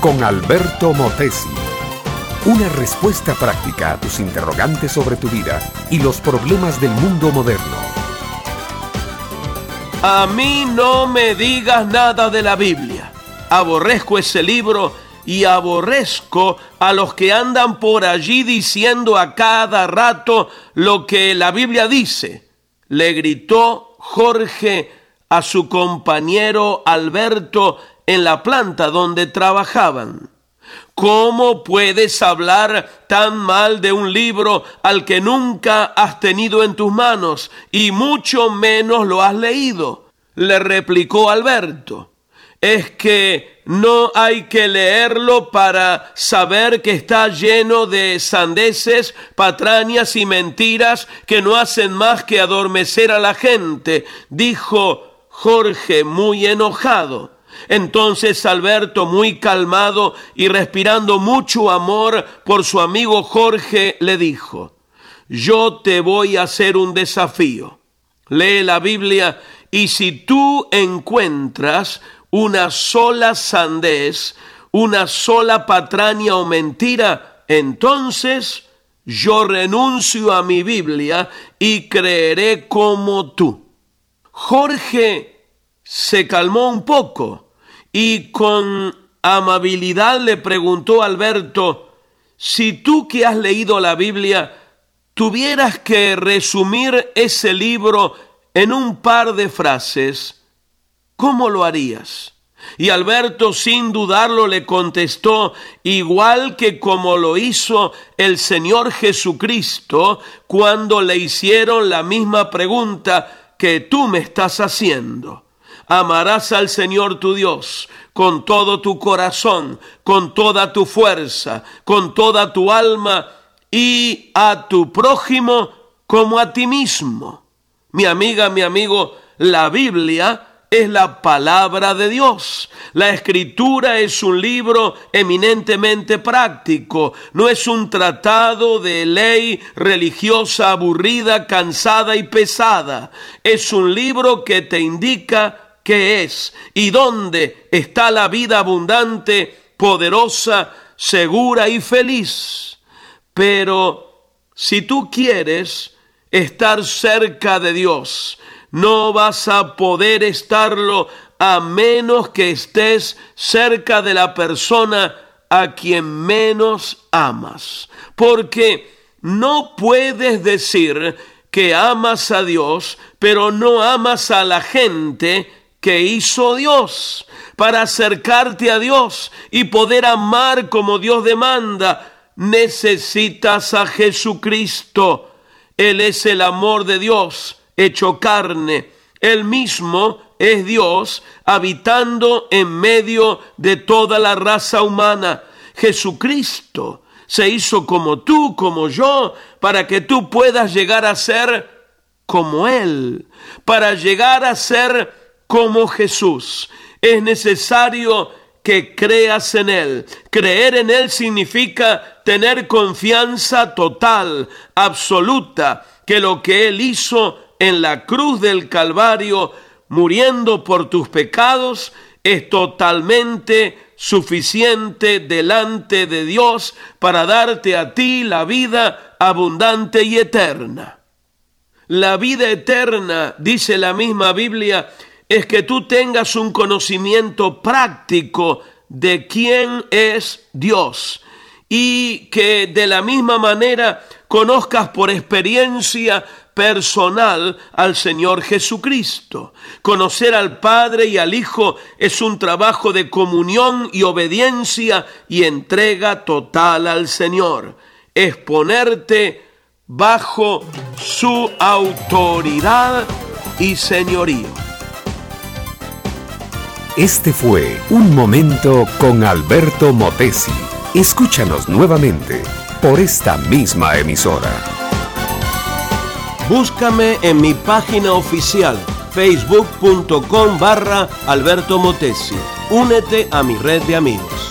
con Alberto Motesi. Una respuesta práctica a tus interrogantes sobre tu vida y los problemas del mundo moderno. A mí no me digas nada de la Biblia. Aborrezco ese libro y aborrezco a los que andan por allí diciendo a cada rato lo que la Biblia dice. Le gritó Jorge a su compañero Alberto en la planta donde trabajaban. ¿Cómo puedes hablar tan mal de un libro al que nunca has tenido en tus manos y mucho menos lo has leído? Le replicó Alberto. Es que no hay que leerlo para saber que está lleno de sandeces, patrañas y mentiras que no hacen más que adormecer a la gente, dijo Jorge muy enojado. Entonces Alberto, muy calmado y respirando mucho amor por su amigo Jorge, le dijo, yo te voy a hacer un desafío. Lee la Biblia y si tú encuentras una sola sandez, una sola patraña o mentira, entonces yo renuncio a mi Biblia y creeré como tú. Jorge se calmó un poco y con amabilidad le preguntó a Alberto, si tú que has leído la Biblia tuvieras que resumir ese libro en un par de frases, ¿cómo lo harías? Y Alberto sin dudarlo le contestó, igual que como lo hizo el Señor Jesucristo cuando le hicieron la misma pregunta que tú me estás haciendo amarás al Señor tu Dios con todo tu corazón, con toda tu fuerza, con toda tu alma y a tu prójimo como a ti mismo. Mi amiga, mi amigo, la Biblia es la palabra de Dios. La escritura es un libro eminentemente práctico, no es un tratado de ley religiosa aburrida, cansada y pesada. Es un libro que te indica qué es y dónde está la vida abundante, poderosa, segura y feliz. Pero si tú quieres estar cerca de Dios, no vas a poder estarlo a menos que estés cerca de la persona a quien menos amas. Porque no puedes decir que amas a Dios, pero no amas a la gente que hizo Dios para acercarte a Dios y poder amar como Dios demanda. Necesitas a Jesucristo. Él es el amor de Dios hecho carne. Él mismo es Dios habitando en medio de toda la raza humana. Jesucristo se hizo como tú, como yo, para que tú puedas llegar a ser como Él, para llegar a ser como Jesús. Es necesario que creas en Él. Creer en Él significa tener confianza total, absoluta, que lo que Él hizo en la cruz del Calvario, muriendo por tus pecados, es totalmente suficiente delante de Dios para darte a ti la vida abundante y eterna. La vida eterna, dice la misma Biblia, es que tú tengas un conocimiento práctico de quién es Dios y que de la misma manera conozcas por experiencia personal al Señor Jesucristo. Conocer al Padre y al Hijo es un trabajo de comunión y obediencia y entrega total al Señor. Es ponerte bajo su autoridad y señorío. Este fue Un Momento con Alberto Motesi. Escúchanos nuevamente por esta misma emisora. Búscame en mi página oficial facebook.com barra Alberto Motesi. Únete a mi red de amigos.